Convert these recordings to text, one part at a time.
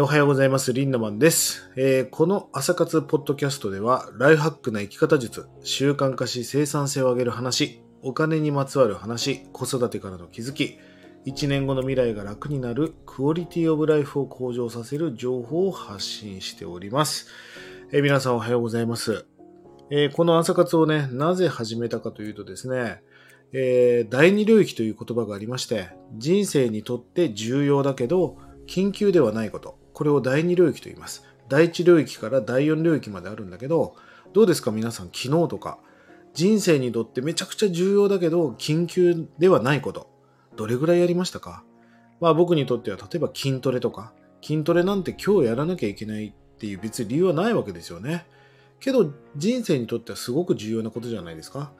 おはようございます。リンダマンです、えーこの朝活ポッドキャストでは、ライフハックな生き方術、習慣化し生産性を上げる話、お金にまつわる話、子育てからの気づき、1年後の未来が楽になるクオリティオブライフを向上させる情報を発信しております。えー皆さんおはようございます。えーこの朝活をね、なぜ始めたかというとですね、え第二領域という言葉がありまして、人生にとって重要だけど、緊急ではないこと。これを第二領域と言います。第一領域から第四領域まであるんだけど、どうですか皆さん、昨日とか、人生にとってめちゃくちゃ重要だけど、緊急ではないこと。どれぐらいやりましたか？まあ僕にとっては、例えば筋トレとか、筋トレなんて今日やらなきゃいけないっていう別に理由はないわけですよね。けど人生にとってはすごく重要なことじゃないですか。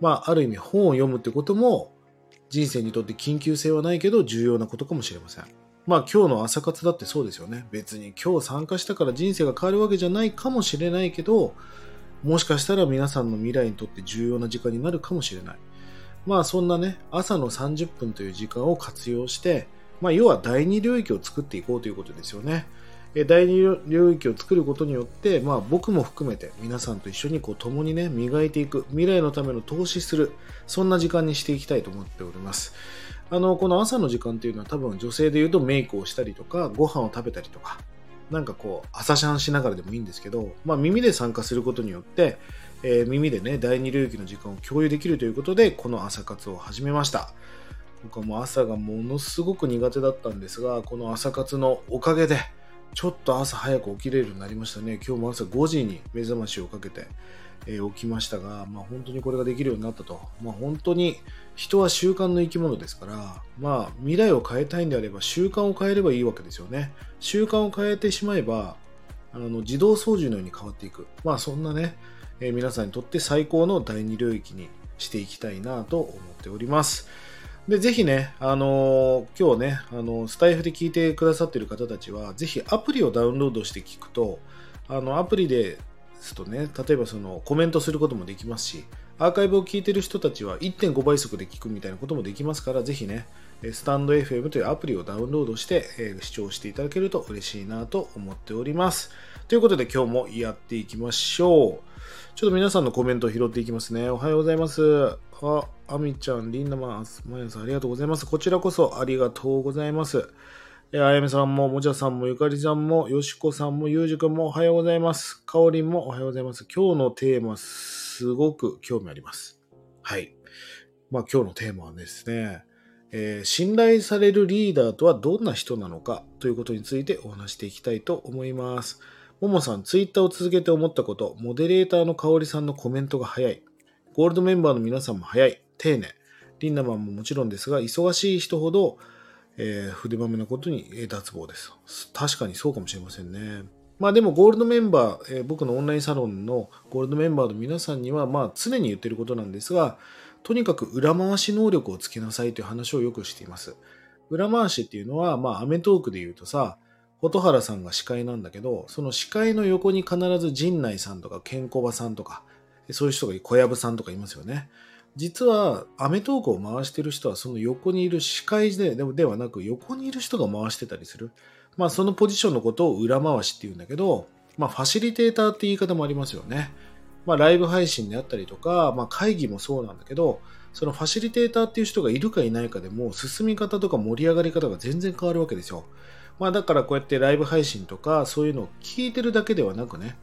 まあある意味本を読むってことも人生にとって緊急性はないけど重要なことかもしれません。まあ今日の朝活だってそうですよね。別に今日参加したから人生が変わるわけじゃないかもしれないけど、もしかしたら皆さんの未来にとって重要な時間になるかもしれない。まあそんなね、朝の30分という時間を活用して、まあ要は第二領域を作っていこうということですよね。え第二領域を作ることによって、まあ僕も含めて皆さんと一緒にこう共にね、磨いていく、未来のための投資する、そんな時間にしていきたいと思っております。あの、この朝の時間っていうのは多分女性で言うとメイクをしたりとか、ご飯を食べたりとか、なんかこう、朝シャンしながらでもいいんですけど、まあ耳で参加することによって、えー耳でね、第二領域の時間を共有できるということで、この朝活を始めました。僕はもう朝がものすごく苦手だったんですが、この朝活のおかげで、ちょっと朝早く起きれるようになりましたね。今日も朝5時に目覚ましをかけて、えー起きましたが、まあ、本当にこれができるようになったと。まあ、本当に人は習慣の生き物ですから、まあ、未来を変えたいんであれば習慣を変えればいいわけですよね。習慣を変えてしまえば、あの自動操縦のように変わっていく。まあ、そんなね、えー皆さんにとって最高の第二領域にしていきたいなと思っております。で、ぜひね、あのー今日ね、あのースタイフで聞いてくださっている方たちは、ぜひアプリをダウンロードして聞くと、あの、アプリですとね、例えばそのコメントすることもできますし、アーカイブを聞いてる人たちは1.5倍速で聞くみたいなこともできますから、ぜひね、スタンド FM というアプリをダウンロードして、えー視聴していただけると嬉しいなと思っております。ということで今日もやっていきましょう。ちょっと皆さんのコメントを拾っていきますね。おはようございます。あ、あみちゃん、りんなまん、まやさん、ありがとうございます。こちらこそありがとうございます。えあやめさんも、もじゃさんも、ゆかりさんも、よしこさんも、ゆうじくんもおはようございます。かおりんもおはようございます。今日のテーマ、すごく興味あります。はい。まあ今日のテーマはですね、えー信頼されるリーダーとはどんな人なのかということについてお話していきたいと思います。ももさん、ツイッターを続けて思ったこと、モデレーターの香りさんのコメントが早い。ゴールドメンバーの皆さんも早い。丁寧。リンナマンももちろんですが、忙しい人ほど、えー筆まめなことに脱帽です。確かにそうかもしれませんね。まあでもゴールドメンバー、えー僕のオンラインサロンのゴールドメンバーの皆さんには、まあ常に言ってることなんですが、とにかく裏回し能力をつけなさいという話をよくしています。裏回しっていうのは、まあアメトークで言うとさ、蛍原さんが司会なんだけど、その司会の横に必ず陣内さんとかケンコバさんとか、そういう人が小籔さんとかいますよね。実は、アメトークを回してる人は、その横にいる司会ででではなく、横にいる人が回してたりする。まあ、そのポジションのことを裏回しって言うんだけど、まあ、ファシリテーターって言い方もありますよね。まあ、ライブ配信であったりとか、まあ、会議もそうなんだけど、そのファシリテーターっていう人がいるかいないかでも、進み方とか盛り上がり方が全然変わるわけですよ。まあ、だからこうやってライブ配信とかそういうのを聞いてるだけではなくね、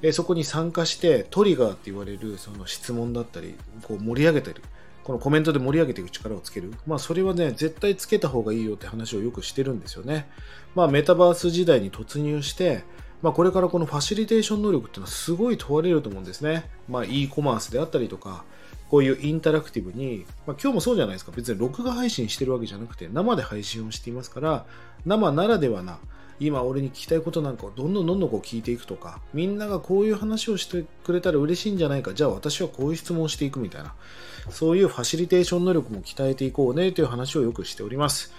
えそこに参加してトリガーって言われるその質問だったりこう盛り上げたりこのコメントで盛り上げていく力をつける。まあそれはね絶対つけた方がいいよって話をよくしてるんですよね。まあメタバース時代に突入してまあこれからこのファシリテーション能力っていうのはすごい問われると思うんですね。まあ e コマースであったりとかこういうインタラクティブに、まあ、今日もそうじゃないですか。別に録画配信してるわけじゃなくて、生で配信をしていますから、生ならではな、今俺に聞きたいことなんかをどんどんどんどんこう聞いていくとか、みんながこういう話をしてくれたら嬉しいんじゃないか、じゃあ私はこういう質問をしていくみたいな、そういうファシリテーション能力も鍛えていこうねという話をよくしております。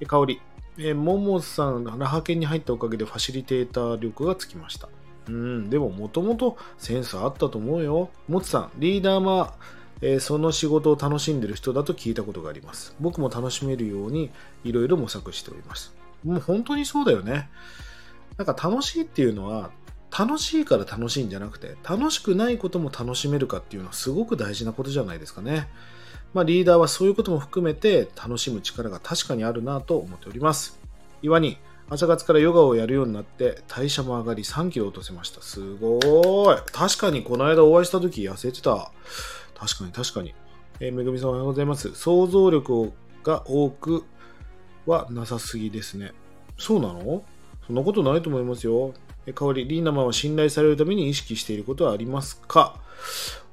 え香り。えーももさん、ラハ研に入ったおかげでファシリテーター力がつきました。うん、でももともとセンスあったと思うよ。もつさん、リーダーは、えーその仕事を楽しんでる人だと聞いたことがあります。僕も楽しめるようにいろいろ模索しております。もう本当にそうだよね。なんか楽しいっていうのは、楽しいから楽しいんじゃなくて、楽しくないことも楽しめるかっていうのはすごく大事なことじゃないですかね。まあ、リーダーはそういうことも含めて楽しむ力が確かにあるなと思っております。岩に朝活からヨガをやるようになって代謝も上がり3キロ落とせました。すごい。確かにこの間お会いした時痩せてた。確かに確かに。えー、めぐみさんおはようございます。想像力が多くはなさすぎですね。そうなの？そんなことないと思いますよ。え香り、リーナマンは信頼されるために意識していることはありますか？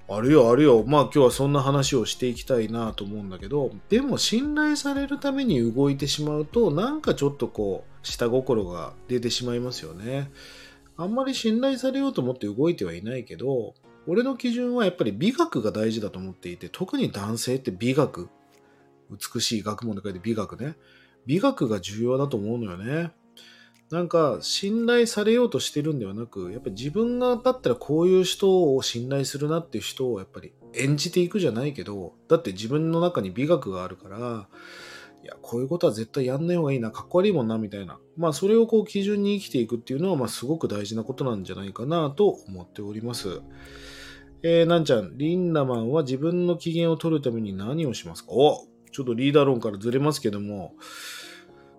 あるよ、あるよ。まあ今日はそんな話をしていきたいなと思うんだけど、でも信頼されるために動いてしまうと、なんかちょっとこう、下心が出てしまいますよね。あんまり信頼されようと思って動いてはいないけど、俺の基準はやっぱり美学が大事だと思っていて、特に男性って美学、美しい学問で書いて美学ね。美学が重要だと思うのよね。なんか信頼されようとしてるんではなく、やっぱり自分がだったらこういう人を信頼するなっていう人をやっぱり演じていくじゃないけど、だって自分の中に美学があるから、いや、こういうことは絶対やんない方がいいな、かっこ悪いもんな、みたいな。まあ、それをこう基準に生きていくっていうのは、まあ、すごく大事なことなんじゃないかなと思っております。えー、なんちゃん、リンナマンは自分の機嫌を取るために何をしますか？おちょっとリーダー論からずれますけども、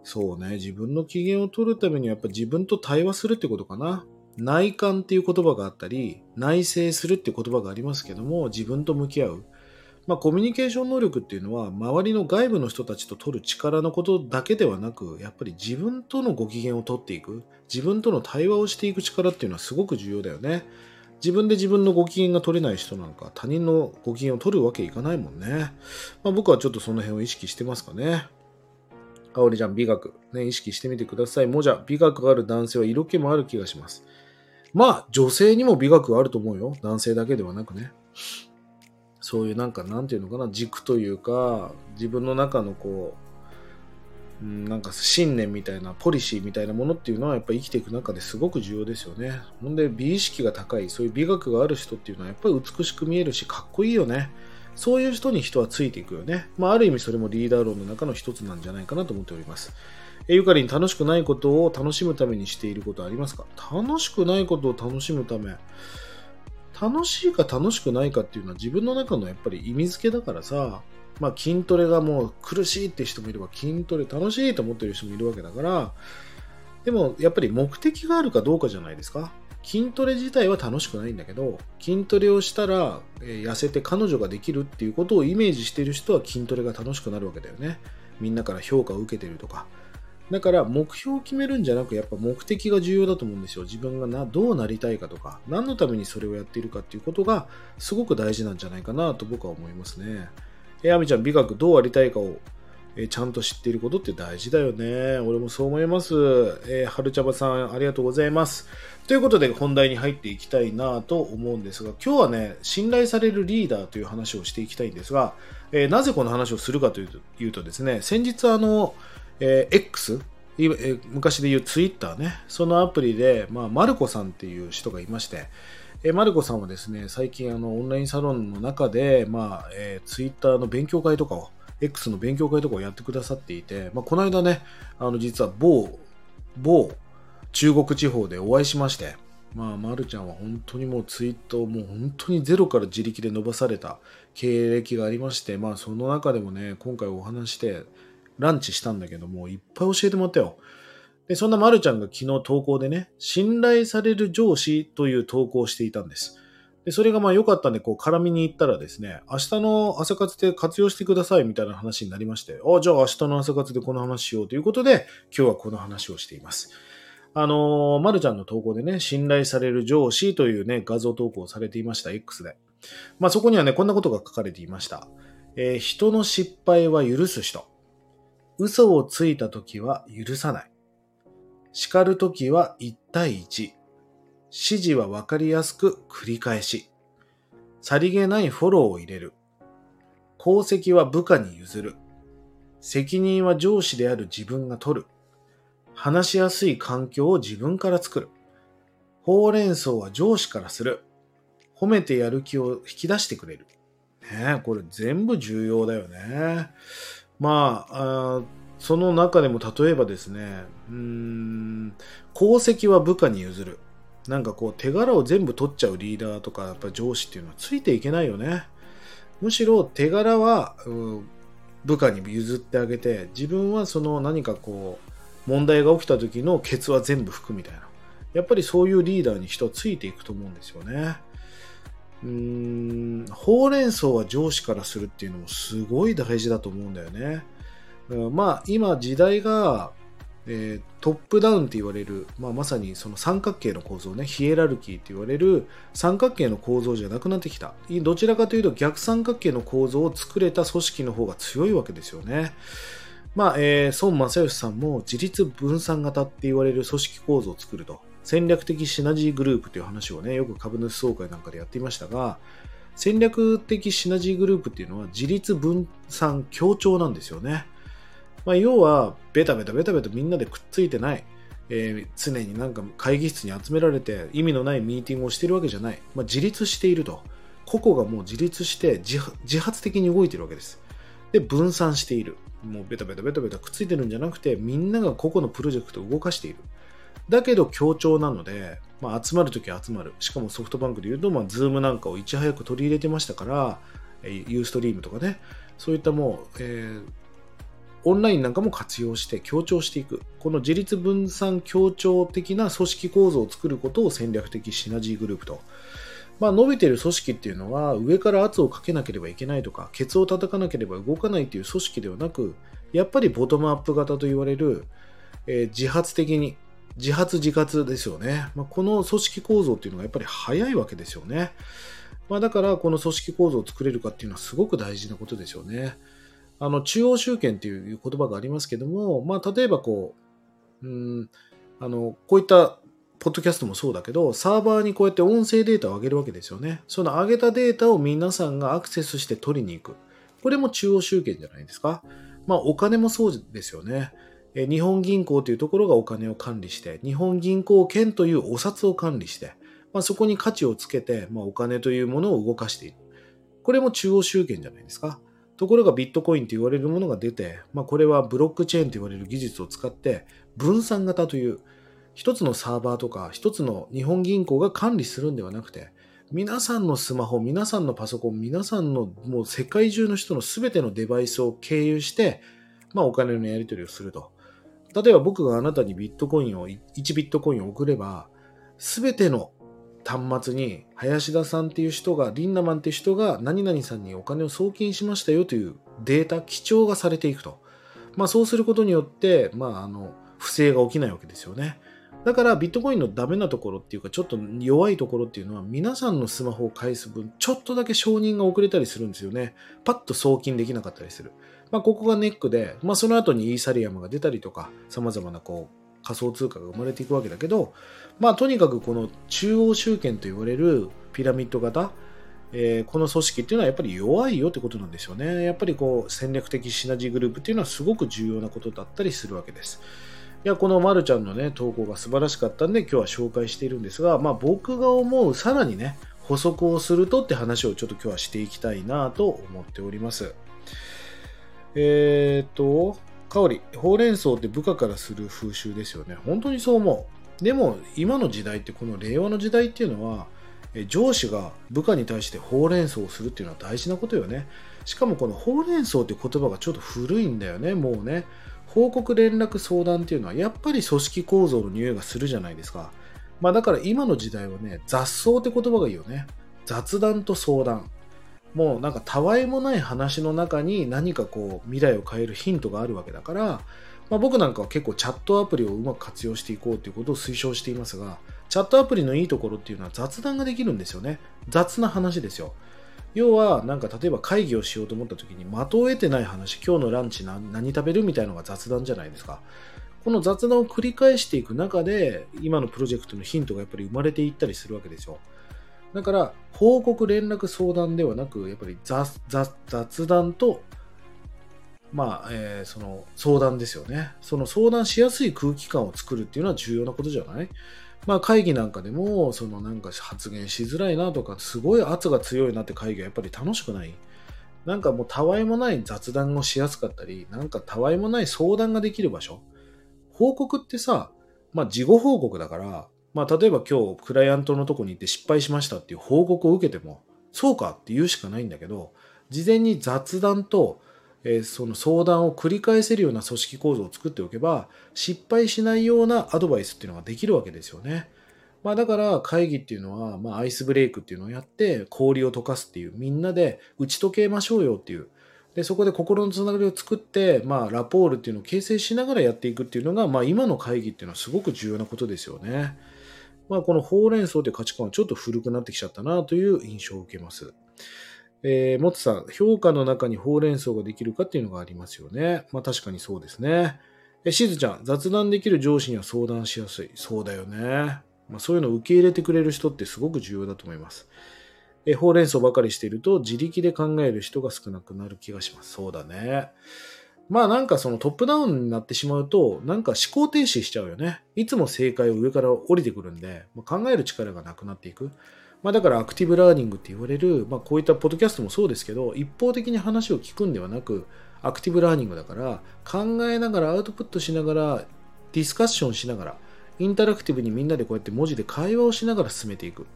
そうね、自分の機嫌を取るためにはやっぱ自分と対話するってことかな。内観っていう言葉があったり、内省するって言葉がありますけども、自分と向き合う。まあ、コミュニケーション能力っていうのは、周りの外部の人たちと取る力のことだけではなく、やっぱり自分とのご機嫌を取っていく、自分との対話をしていく力っていうのはすごく重要だよね。自分で自分のご機嫌が取れない人なんか、他人のご機嫌を取るわけいかないもんね。まあ、僕はちょっとその辺を意識してますかね。かおりちゃん、美学。ね、意識してみてください。もじゃ、美学がある男性は色気もある気がします。まあ、女性にも美学があると思うよ。男性だけではなくね。そういうなんか、なんていうのかな、軸というか、自分の中のこう、うん、なんか信念みたいな、ポリシーみたいなものっていうのはやっぱ生きていく中ですごく重要ですよね。ほんで、美意識が高い、そういう美学がある人っていうのはやっぱり美しく見えるし、かっこいいよね。そういう人に人はついていくよね。まあ、ある意味それもリーダー論の中の一つなんじゃないかなと思っております。えゆかりに楽しくないことを楽しむためにしていることありますか？楽しくないことを楽しむため。楽しいか楽しくないかっていうのは自分の中のやっぱり意味付けだからさ、まあ筋トレがもう苦しいって人もいれば筋トレ楽しいと思ってる人もいるわけだから、でもやっぱり目的があるかどうかじゃないですか。筋トレ自体は楽しくないんだけど、筋トレをしたら、え痩せて彼女ができるっていうことをイメージしてる人は筋トレが楽しくなるわけだよね。みんなから評価を受けてるとか。だから目標を決めるんじゃなくやっぱ目的が重要だと思うんですよ。自分がなどうなりたいかとか、何のためにそれをやっているかっていうことがすごく大事なんじゃないかなと僕は思いますね。え、あみちゃん、美学どうありたいかをえちゃんと知っていることって大事だよね。俺もそう思います。えー、はるちゃばさん、ありがとうございます。ということで、本題に入っていきたいなと思うんですが、今日はね、信頼されるリーダーという話をしていきたいんですが、えー、なぜこの話をするかというとですね、先日あの、えー、X、昔で言うツイッターね、そのアプリで、まあ、マルコさんっていう人がいまして、えマルコさんはですね、最近あのオンラインサロンの中で、まあえー、ツイッターの勉強会とかを X の勉強会とかをやってくださっていて、まあ、この間ね、あの実は某、某中国地方でお会いしまして、まあ、まるちゃんは本当にもうツイートをもう本当にゼロから自力で伸ばされた経歴がありまして、まあその中でもね、今回お話してランチしたんだけども、いっぱい教えてもらったよ。で、そんなまるちゃんが昨日投稿でね、信頼される上司という投稿をしていたんです。で、それがまあ良かったんで、こう、絡みに行ったらですね、明日の朝活で活用してくださいみたいな話になりまして、ああ、じゃあ明日の朝活でこの話しようということで、今日はこの話をしています。あのー、まるちゃんの投稿でね、信頼される上司というね、画像投稿されていました、X で。まあそこにはね、こんなことが書かれていました。えー、人の失敗は許す人。嘘をついた時は許さない。叱る時は1対1。指示はわかりやすく繰り返し。さりげないフォローを入れる。功績は部下に譲る。責任は上司である自分が取る。話しやすい環境を自分から作る。ほうれん草は上司からする。褒めてやる気を引き出してくれる。ねこれ全部重要だよね。まあ、あその中でも例えばですね、うん、功績は部下に譲る。なんかこう手柄を全部取っちゃうリーダーとかやっぱ上司っていうのはついていけないよね。むしろ手柄は部下に譲ってあげて自分はその何かこう問題が起きた時のケツは全部拭くみたいな。やっぱりそういうリーダーに人はついていくと思うんですよね。うーん、ほうれん草は上司からするっていうのもすごい大事だと思うんだよね。うんまあ今時代が、えー、トップダウンって言われる、まあ、まさにその三角形の構造ねヒエラルキーって言われる三角形の構造じゃなくなってきた。どちらかというと逆三角形の構造を作れた組織の方が強いわけですよね。まあ、えー、孫正義さんも自立分散型って言われる組織構造を作ると。戦略的シナジーグループという話をねよく株主総会なんかでやっていましたが戦略的シナジーグループっていうのは自立分散協調なんですよね。まあ、要は、ベタベタベタベタみんなでくっついてない、えー、常になんか会議室に集められて意味のないミーティングをしているわけじゃない。まあ、自立していると。個々がもう自立して自発的に動いているわけです。で、分散している。もうベタベタベタベタくっついてるんじゃなくて、みんなが個々のプロジェクトを動かしている。だけど協調なので、まあ、集まるときは集まる。しかもソフトバンクで言うと、まあ、ズームなんかをいち早く取り入れてましたから、ユーストリームとかね、そういったもう、えー、オンラインなんかも活用して強調していく。この自立分散協調的な組織構造を作ることを戦略的シナジーグループと。まあ、伸びてる組織っていうのは上から圧をかけなければいけないとか、ケツを叩かなければ動かないっていう組織ではなく、やっぱりボトムアップ型と言われる、えー、自発的に、自発自活ですよね。まあ、この組織構造っていうのがやっぱり早いわけですよね。まあ、だからこの組織構造を作れるかっていうのはすごく大事なことですよね。あの中央集権っていう言葉がありますけども、まあ、例えばこう、うん、あのこういったポッドキャストもそうだけど、サーバーにこうやって音声データを上げるわけですよね。その上げたデータを皆さんがアクセスして取りに行く。これも中央集権じゃないですか。まあ、お金もそうですよね。日本銀行というところがお金を管理して、日本銀行券というお札を管理して、まあ、そこに価値をつけて、まあ、お金というものを動かしている。これも中央集権じゃないですか。ところがビットコインと言われるものが出て、まあ、これはブロックチェーンと言われる技術を使って分散型という一つのサーバーとか一つの日本銀行が管理するんではなくて皆さんのスマホ、皆さんのパソコン、皆さんのもう世界中の人の全てのデバイスを経由して、まあ、お金のやり取りをすると。例えば僕があなたにビットコインを、1ビットコインを送れば、全ての端末に林田さんっていう人がリンナマンっていう人が何々さんにお金を送金しましたよというデータ記帳がされていくと、まあ、そうすることによって、まあ、あの不正が起きないわけですよね。だからビットコインのダメなところっていうかちょっと弱いところっていうのは皆さんのスマホを返す分ちょっとだけ承認が遅れたりするんですよね。パッと送金できなかったりする。まあ、ここがネックで、まあ、その後にイーサリアムが出たりとか、様々なこう仮想通貨が生まれていくわけだけど、まあ、とにかくこの中央集権と言われるピラミッド型、えー、この組織っていうのはやっぱり弱いよってことなんですよね。やっぱりこう戦略的シナジーグループっていうのはすごく重要なことだったりするわけです。いや、このまるちゃんのね、投稿が素晴らしかったんで今日は紹介しているんですが、まあ僕が思うさらにね、補足をするとって話をちょっと今日はしていきたいなと思っております。えっ、と、香り、ほうれん草って部下からする風習ですよね。本当にそう思う。でも、今の時代って、この令和の時代っていうのは、上司が部下に対してほうれん草をするっていうのは大事なことよね。しかもこのほうれん草って言葉がちょっと古いんだよね、もうね。報告連絡相談っていうのはやっぱり組織構造の匂いがするじゃないですか。まあだから今の時代はね、雑草って言葉がいいよね。雑談と相談。もうなんかたわいもない話の中に何かこう未来を変えるヒントがあるわけだから、まあ、僕なんかは結構チャットアプリをうまく活用していこうということを推奨していますがチャットアプリのいいところっていうのは雑談ができるんですよね。雑な話ですよ。要はなんか例えば会議をしようと思った時に的を得てない話今日のランチ何何食べるみたいなのが雑談じゃないですか。この雑談を繰り返していく中で今のプロジェクトのヒントがやっぱり生まれていったりするわけですよ。だから、報告、連絡、相談ではなく、やっぱり雑雑談と、まあ、えー、その相談ですよね。その相談しやすい空気感を作るっていうのは重要なことじゃない？まあ会議なんかでも、そのなんか発言しづらいなとか、すごい圧が強いなって会議はやっぱり楽しくない？なんかもうたわいもない雑談をしやすかったり、なんかたわいもない相談ができる場所？報告ってさ、まあ事後報告だから、まあ例えば今日クライアントのとこに行って失敗しましたっていう報告を受けても、そうかって言うしかないんだけど、事前に雑談と、え、その相談を繰り返せるような組織構造を作っておけば、失敗しないようなアドバイスっていうのができるわけですよね。まあだから会議っていうのは、まあアイスブレイクっていうのをやって氷を溶かすっていう、みんなで打ち解けましょうよっていう。で、そこで心のつながりを作って、まあラポールっていうのを形成しながらやっていくっていうのが、まあ今の会議っていうのはすごく重要なことですよね。まあこのほうれん草という価値観はちょっと古くなってきちゃったなという印象を受けます。えー、もつさん、評価の中にほうれん草ができるかっていうのがありますよね。まあ確かにそうですね。え、しずちゃん、雑談できる上司には相談しやすい。そうだよね。まあ、そういうのを受け入れてくれる人ってすごく重要だと思います。えほうれん草ばかりしていると自力で考える人が少なくなる気がします。そうだね。まあなんかそのトップダウンになってしまうと、なんか思考停止しちゃうよね。いつも正解を上から降りてくるんで、まあ、考える力がなくなっていく。まあだからアクティブラーニングって言われる、まあこういったポッドキャストもそうですけど、一方的に話を聞くんではなく、アクティブラーニングだから、考えながらアウトプットしながら、ディスカッションしながら、インタラクティブにみんなでこうやって文字で会話をしながら進めていく。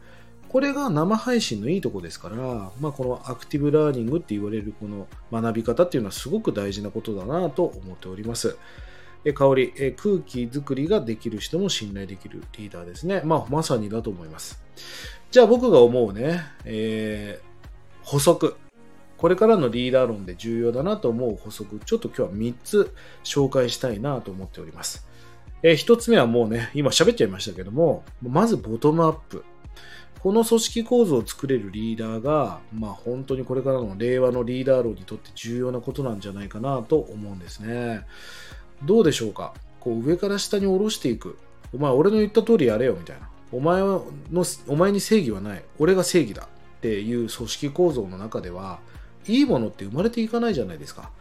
これが生配信のいいとこですから、まあ、このアクティブラーニングって言われるこの学び方っていうのはすごく大事なことだなと思っております。え香りえ、空気作りができる人も信頼できるリーダーですね。まあ、まさにだと思います。じゃあ僕が思うね、えー、補足。これからのリーダー論で重要だなと思う補足、ちょっと今日は3つ紹介したいなと思っております。えー、一つ目はもうね、今喋っちゃいましたけども、まずボトムアップ。この組織構造を作れるリーダーが、まあ本当にこれからの令和のリーダー論にとって重要なことなんじゃないかなと思うんですね。どうでしょうか？こう上から下に下ろしていく。お前俺の言った通りやれよみたいな。お前の、お前に正義はない。俺が正義だ。っていう組織構造の中では、いいものって生まれていかないじゃないですか。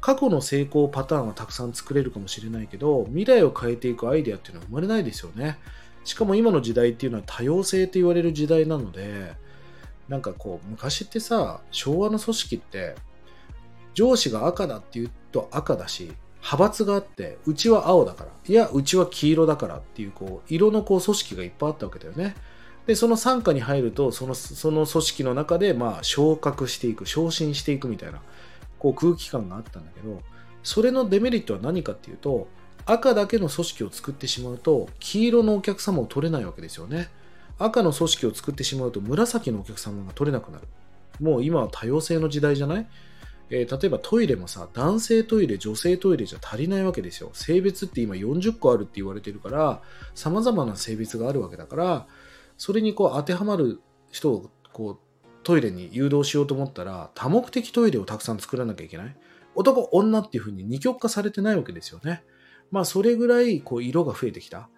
過去の成功パターンはたくさん作れるかもしれないけど、未来を変えていくアイデアっていうのは生まれないですよね。しかも今の時代っていうのは多様性と言われる時代なので、なんかこう、昔ってさ、昭和の組織って、上司が赤だって言うと赤だし、派閥があって、うちは青だから、いや、うちは黄色だからっていう、こう、色のこう組織がいっぱいあったわけだよね。で、その傘下に入ると、その、その組織の中で、まあ、昇格していく、昇進していくみたいな。こう空気感があったんだけど、それのデメリットは何かっていうと、赤だけの組織を作ってしまうと、黄色のお客様を取れないわけですよね。赤の組織を作ってしまうと、紫のお客様が取れなくなる。もう今は多様性の時代じゃない？えー、例えばトイレもさ、男性トイレ、女性トイレじゃ足りないわけですよ。性別って今40個あるって言われてるから、様々な性別があるわけだから、それにこう当てはまる人をこうトイレに誘導しようと思ったら、多目的トイレをたくさん作らなきゃいけない。男、女っていう風に二極化されてないわけですよね。まあ、それぐらい、こう、色が増えてきた。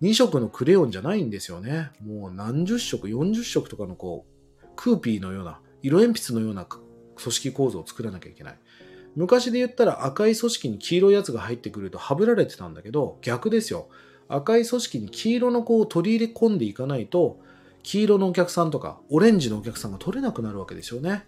2色のクレヨンじゃないんですよね。もう何十色、40色とかのこう、クーピーのような、色鉛筆のような組織構造を作らなきゃいけない。昔で言ったら赤い組織に黄色いやつが入ってくるとはぶられてたんだけど、逆ですよ。赤い組織に黄色の子を取り入れ込んでいかないと、黄色のお客さんとか、オレンジのお客さんが取れなくなるわけですよね。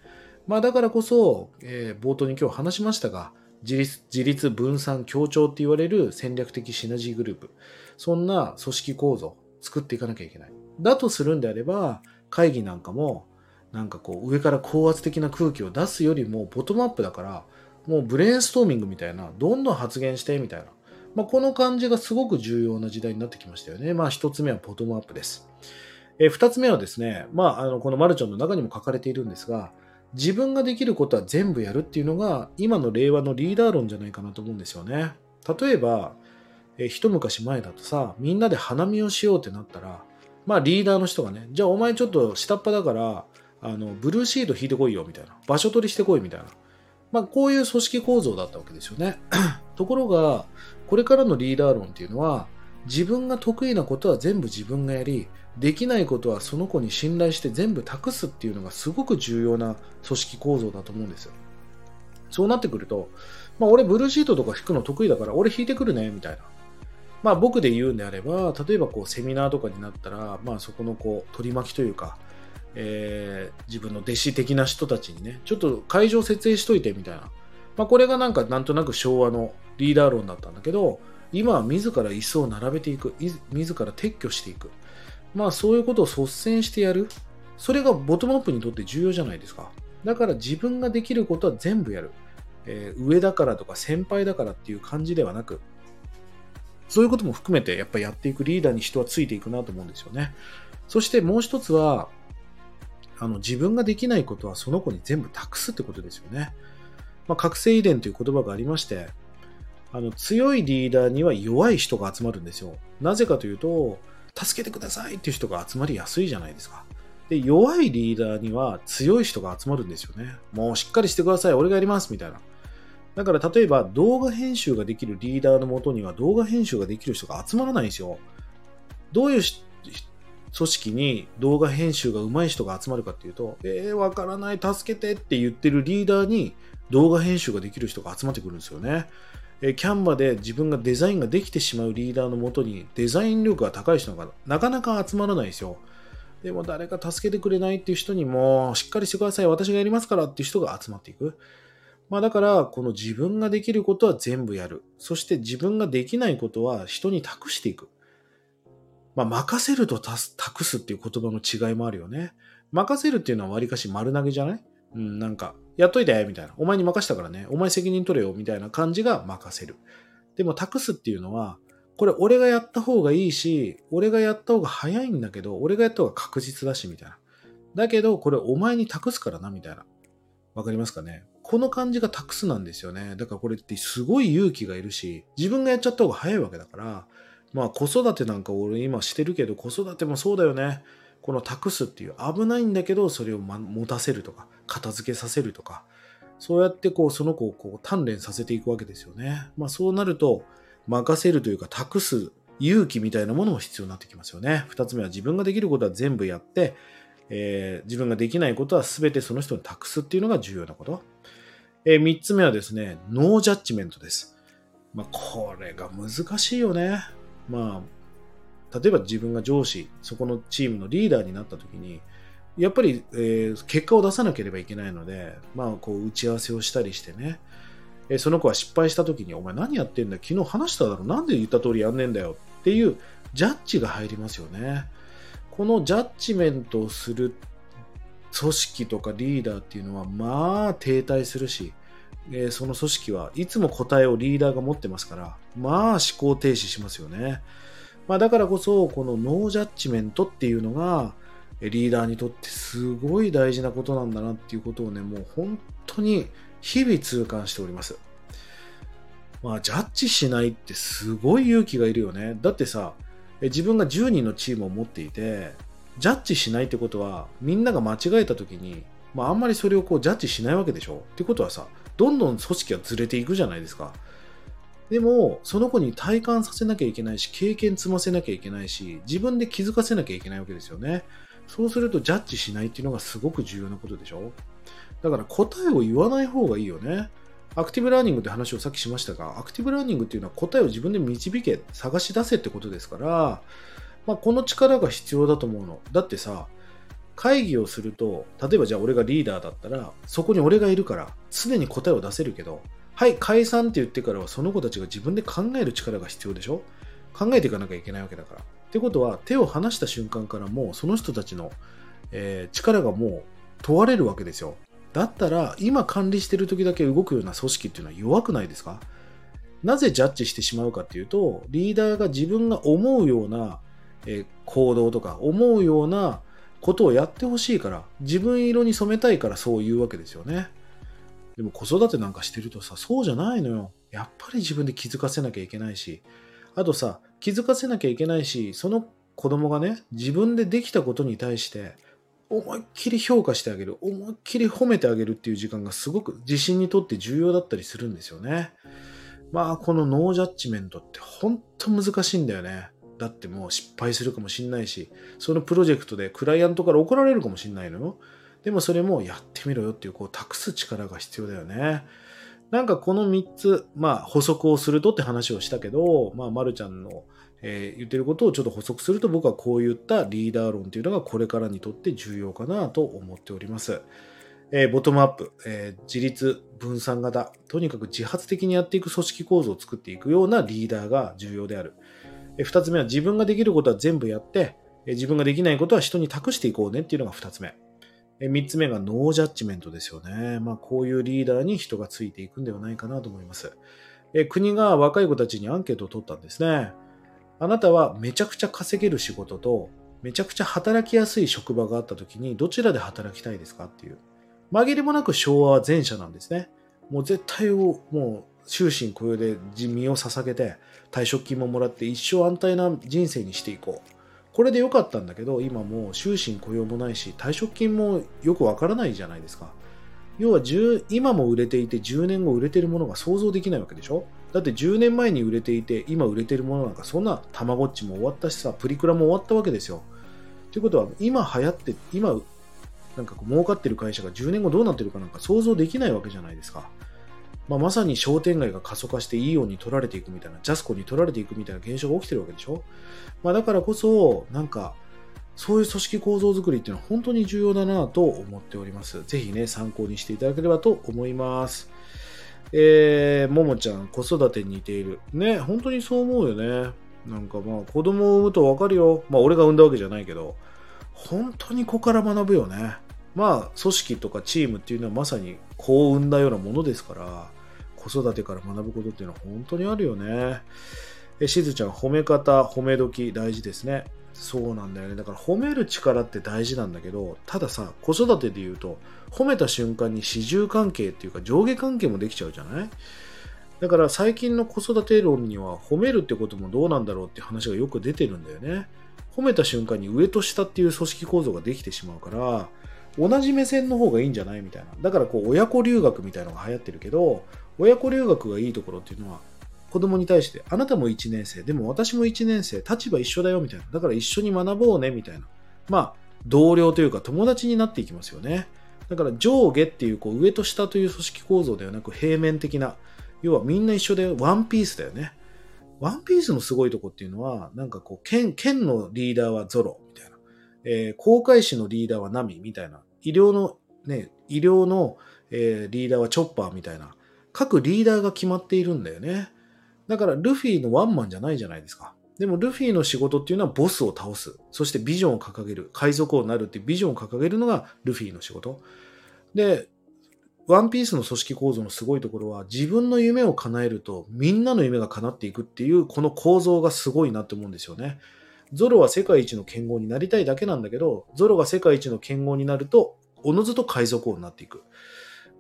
まあだからこそ、えー、冒頭に今日話しましたが、自立自立分散協調って言われる戦略的シナジーグループ。そんな組織構造作っていかなきゃいけない。だとするんであれば、会議なんかも、なんかこう上から高圧的な空気を出すよりもボトムアップだから、もうブレインストーミングみたいな、どんどん発言してみたいな。まあ、この感じがすごく重要な時代になってきましたよね。まあ一つ目はボトムアップです。え二つ目はですね、まあ、あのこのマルチョンの中にも書かれているんですが、自分ができることは全部やるっていうのが今の令和のリーダー論じゃないかなと思うんですよね。例えば、え一昔前だとさ、みんなで花見をしようってなったら、まあリーダーの人がね、じゃあお前ちょっと下っ端だから、あの、ブルーシート引いてこいよみたいな。場所取りしてこいみたいな。まあこういう組織構造だったわけですよね。ところが、これからのリーダー論っていうのは、自分が得意なことは全部自分がやり、できないことはその子に信頼して全部託すっていうのがすごく重要な組織構造だと思うんですよ。そうなってくると、まあ俺ブルーシートとか引くの得意だから俺引いてくるね、みたいな。まあ僕で言うんであれば、例えばこうセミナーとかになったら、まあそこのこう取り巻きというか、えー、自分の弟子的な人たちにね、ちょっと会場設営しといてみたいな。まあ、これがなんかなんとなく昭和のリーダー論だったんだけど、今は自ら椅子を並べていく、自ら撤去していく。まあそういうことを率先してやる。それがボトムアップにとって重要じゃないですか。だから自分ができることは全部やる。えー、上だからとか先輩だからっていう感じではなく、そういうことも含めてやっぱやっていくリーダーに人はついていくなと思うんですよね。そしてもう一つは、あの自分ができないことはその子に全部託すってことですよね。まあ、覚醒遺伝という言葉がありまして、あの強いリーダーには弱い人が集まるんですよ。なぜかというと、助けてくださいっていう人が集まりやすいじゃないですか。で、弱いリーダーには強い人が集まるんですよね。もうしっかりしてください、俺がやります、みたいな。だから例えば動画編集ができるリーダーのもとには動画編集ができる人が集まらないんですよ。どういう組織に動画編集が上手い人が集まるかっていうと、えー、わからない、助けてって言ってるリーダーに動画編集ができる人が集まってくるんですよね。えー、キャンバで自分がデザインができてしまうリーダーのもとにデザイン力が高い人がなかなか集まらないですよ。でも誰か助けてくれないっていう人にも、しっかりしてください、私がやりますからっていう人が集まっていく。まあだから、この自分ができることは全部やる。そして自分ができないことは人に託していく。まあ任せると託すっていう言葉の違いもあるよね。任せるっていうのはわりかし丸投げじゃない？うん、なんか、やっといて、みたいな。お前に任したからね。お前責任取れよ、みたいな感じが任せる。でも託すっていうのは、これ俺がやった方がいいし、俺がやった方が早いんだけど、俺がやった方が確実だし、みたいな。だけど、これお前に託すからな、みたいな。わかりますかね？この感じが託すなんですよね。だからこれってすごい勇気がいるし、自分がやっちゃった方が早いわけだから、まあ子育てなんか俺今してるけど、子育てもそうだよね。この託すっていう危ないんだけど、それをま持たせるとか、片付けさせるとか、そうやってこうその子をこう鍛錬させていくわけですよね。まあそうなると、任せるというか託す勇気みたいなものも必要になってきますよね。二つ目は自分ができることは全部やって、えー、自分ができないことは全てその人に託すっていうのが重要なこと。えー、三つ目はですね、ノージャッジメントです。まあ、これが難しいよね。まあ、例えば自分が上司、そこのチームのリーダーになった時に、やっぱり、えー、結果を出さなければいけないので、まあ、こう、打ち合わせをしたりしてね、えその子は失敗した時に、お前何やってんだ昨日話しただろ？なんで言った通りやんねえんだよ？っていうジャッジが入りますよね。このジャッジメントをする組織とかリーダーっていうのは、まあ停滞するし、えー、その組織はいつも答えをリーダーが持ってますから、まあ思考停止しますよね。まあだからこそ、このノージャッジメントっていうのが、リーダーにとってすごい大事なことなんだなっていうことをね、もう本当に日々痛感しております。まあ、ジャッジしないってすごい勇気がいるよね。だってさ、自分が10人のチームを持っていて、ジャッジしないってことは、みんなが間違えた時に、まあ、あんまりそれをこうジャッジしないわけでしょってことはさ、どんどん組織はずれていくじゃないですか。でも、その子に体感させなきゃいけないし、経験積ませなきゃいけないし、自分で気づかせなきゃいけないわけですよね。そうすると、ジャッジしないっていうのがすごく重要なことでしょだから答えを言わない方がいいよね。アクティブラーニングって話をさっきしましたが、アクティブラーニングっていうのは答えを自分で導け、探し出せってことですから、まあ、この力が必要だと思うの。だってさ、会議をすると、例えばじゃあ俺がリーダーだったら、そこに俺がいるから、常に答えを出せるけど、はい、解散って言ってからはその子たちが自分で考える力が必要でしょ？考えていかなきゃいけないわけだから。ってことは、手を離した瞬間からもうその人たちの、えー、力がもう問われるわけですよ。だったら、今管理してる時だけ動くような組織っていうのは弱くないですか？なぜジャッジしてしまうかっていうと、リーダーが自分が思うようなえ行動とか、思うようなことをやってほしいから、自分色に染めたいからそう言うわけですよね。でも子育てなんかしてるとさ、そうじゃないのよ。やっぱり自分で気づかせなきゃいけないし、あとさ、気づかせなきゃいけないし、その子供がね、自分でできたことに対して、思いっきり評価してあげる、思いっきり褒めてあげるっていう時間がすごく自信にとって重要だったりするんですよね。まあ、このノージャッジメントって本当難しいんだよね。だってもう失敗するかもしんないし、そのプロジェクトでクライアントから怒られるかもしんないのよ。でもそれもやってみろよっていう、こう、託す力が必要だよね。なんかこの3つ、まあ補足をするとって話をしたけど、まあ、まるちゃんのえー、言ってることをちょっと補足すると僕はこういったリーダー論というのがこれからにとって重要かなと思っております。えー、ボトムアップ、えー、自立分散型、とにかく自発的にやっていく組織構造を作っていくようなリーダーが重要である。えー、2つ目は自分ができることは全部やって、えー、自分ができないことは人に託していこうねっていうのが2つ目。えー、3つ目がノージャッジメントですよね。まあこういうリーダーに人がついていくんではないかなと思います。え、国が若い子たちにアンケートを取ったんですね。あなたはめちゃくちゃ稼げる仕事とめちゃくちゃ働きやすい職場があった時にどちらで働きたいですかっていう。紛れもなく昭和は前者なんですね。もう絶対をもう終身雇用で身を捧げて退職金ももらって一生安泰な人生にしていこう。これで良かったんだけど今もう終身雇用もないし退職金もよくわからないじゃないですか。要は今も売れていて10年後売れてるものが想像できないわけでしょ？だって10年前に売れていて今売れてるものなんかそんなたまごっちも終わったしさプリクラも終わったわけですよ。ということは今流行って今なんかこう儲かってる会社が10年後どうなってるかなんか想像できないわけじゃないですか。まあ、まさに商店街が過疎化していいように取られていくみたいな、ジャスコに取られていくみたいな現象が起きてるわけでしょ？まあ、だからこそ、なんか、そういう組織構造づくりっていうのは本当に重要だなと思っております。ぜひね、参考にしていただければと思います。えー、ももちゃん、子育てに似ている。ね、本当にそう思うよね。なんかまあ、子供を産むとわかるよ。まあ、俺が産んだわけじゃないけど、本当に子から学ぶよね。まあ、組織とかチームっていうのはまさに子を生んだようなものですから、子育てから学ぶことっていうのは本当にあるよね。え、しずちゃん、褒め方、褒め時大事ですね。そうなんだよね。だから褒める力って大事なんだけど、たださ、子育てで言うと、褒めた瞬間に始終関係っていうか上下関係もできちゃうじゃない？だから最近の子育て論には褒めるってこともどうなんだろうって話がよく出てるんだよね。褒めた瞬間に上と下っていう組織構造ができてしまうから、同じ目線の方がいいんじゃない？みたいな。だからこう親子留学みたいなのが流行ってるけど、親子留学がいいところっていうのは、子供に対して、あなたも1年生、でも私も1年生、立場一緒だよみたいな。だから一緒に学ぼうねみたいな。まあ、同僚というか友達になっていきますよね。だから上下っていうこう上と下という組織構造ではなく平面的な、要はみんな一緒でワンピースだよね。ワンピースのすごいとこっていうのは、なんかこう、剣、剣のリーダーはゾロみたいな。えー、航海士のリーダーはナミみたいな。医療の、ね、医療の、えー、リーダーはチョッパーみたいな。各リーダーが決まっているんだよね。だからルフィのワンマンじゃないじゃないですか。でもルフィの仕事っていうのはボスを倒す。そしてビジョンを掲げる。海賊王になるっていうビジョンを掲げるのがルフィの仕事。で、ワンピースの組織構造のすごいところは自分の夢を叶えるとみんなの夢が叶っていくっていうこの構造がすごいなって思うんですよね。ゾロは世界一の剣豪になりたいだけなんだけど、ゾロが世界一の剣豪になると、おのずと海賊王になっていく。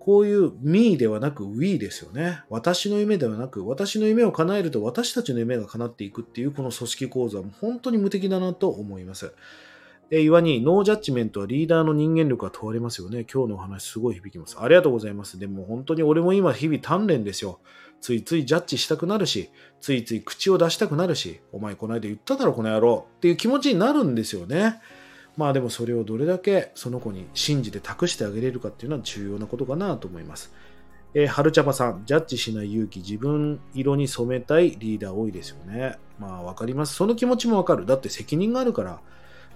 こういう me ではなく we ですよね。私の夢ではなく、私の夢を叶えると私たちの夢が叶っていくっていうこの組織構造は本当に無敵だなと思います。え岩に、ノージャッジメントはリーダーの人間力が問われますよね。今日のお話すごい響きます。ありがとうございます。でも本当に俺も今日々鍛錬ですよ。ついついジャッジしたくなるし、ついつい口を出したくなるし、お前この間言っただろこの野郎っていう気持ちになるんですよね。まあでもそれをどれだけその子に信じて託してあげれるかっていうのは重要なことかなと思います。えー、春茶葉さん、ジャッジしない勇気、自分色に染めたいリーダー多いですよね。まあわかります。その気持ちもわかる。だって責任があるから。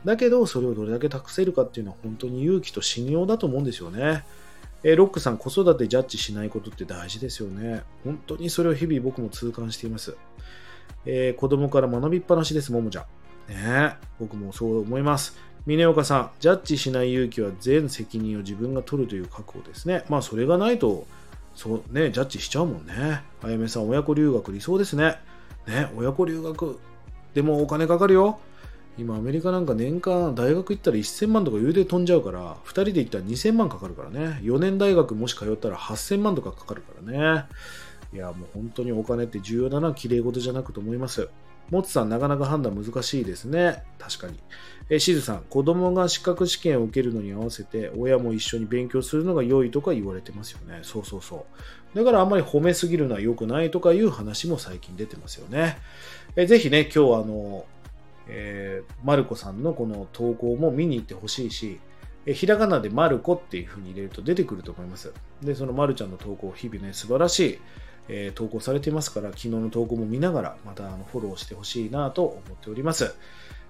だけど、それをどれだけ託せるかっていうのは本当に勇気と信用だと思うんですよね。えー、ロックさん、子育てジャッジしないことって大事ですよね。本当にそれを日々僕も痛感しています。えー、子供から学びっぱなしです、ももちゃん。ね僕もそう思います。峰岡さん、ジャッジしない勇気は全責任を自分が取るという覚悟ですね。まあ、それがないと、そうね、ジャッジしちゃうもんね。あやめさん、親子留学理想ですね。ね、親子留学、でもお金かかるよ。今、アメリカなんか年間大学行ったら1000万とか余裕で飛んじゃうから、2人で行ったら2000万かかるからね。4年大学もし通ったら8000万とかかかるからね。いや、もう本当にお金って重要だな、綺麗事じゃなくと思います。もつさん、なかなか判断難しいですね。確かに。えしずさん、子供が資格試験を受けるのに合わせて、親も一緒に勉強するのが良いとか言われてますよね。そうそうそう。だからあんまり褒めすぎるのは良くないとかいう話も最近出てますよね。えぜひね、今日はあの、えー、マルコさんのこの投稿も見に行ってほしいし、ひらがなでマルコっていう風に入れると出てくると思います。で、そのマルちゃんの投稿、日々ね、素晴らしいえー投稿されていますから、昨日の投稿も見ながら、またあのフォローしてほしいなと思っております。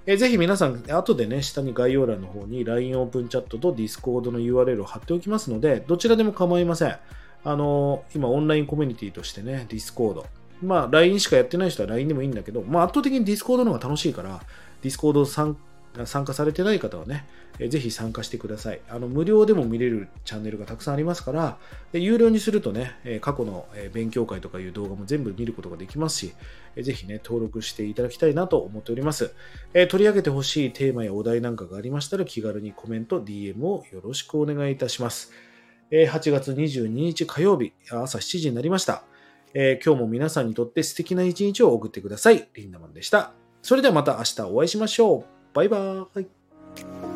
えーぜひ皆さん、後でね、下に概要欄の方に LINE オープンチャットと Discord の URL を貼っておきますので、どちらでも構いません。あのー今オンラインコミュニティとしてね、Discord。まあ、LINE しかやってない人は LINE でもいいんだけど、まあ、圧倒的に Discord の方が楽しいから、Discord 参加参加されてない方はね、ぜひ参加してください。あの、無料でも見れるチャンネルがたくさんありますから、で有料にするとね、過去の勉強会とかいう動画も全部見ることができますし、ぜひね、登録していただきたいなと思っております。え取り上げてほしいテーマやお題なんかがありましたら、気軽にコメント、DM をよろしくお願いいたします。えー8月22日火曜日、朝7時になりました。え今日も皆さんにとって素敵な一日を送ってください。リンダマンでした。それではまた明日お会いしましょう。バイバーイ。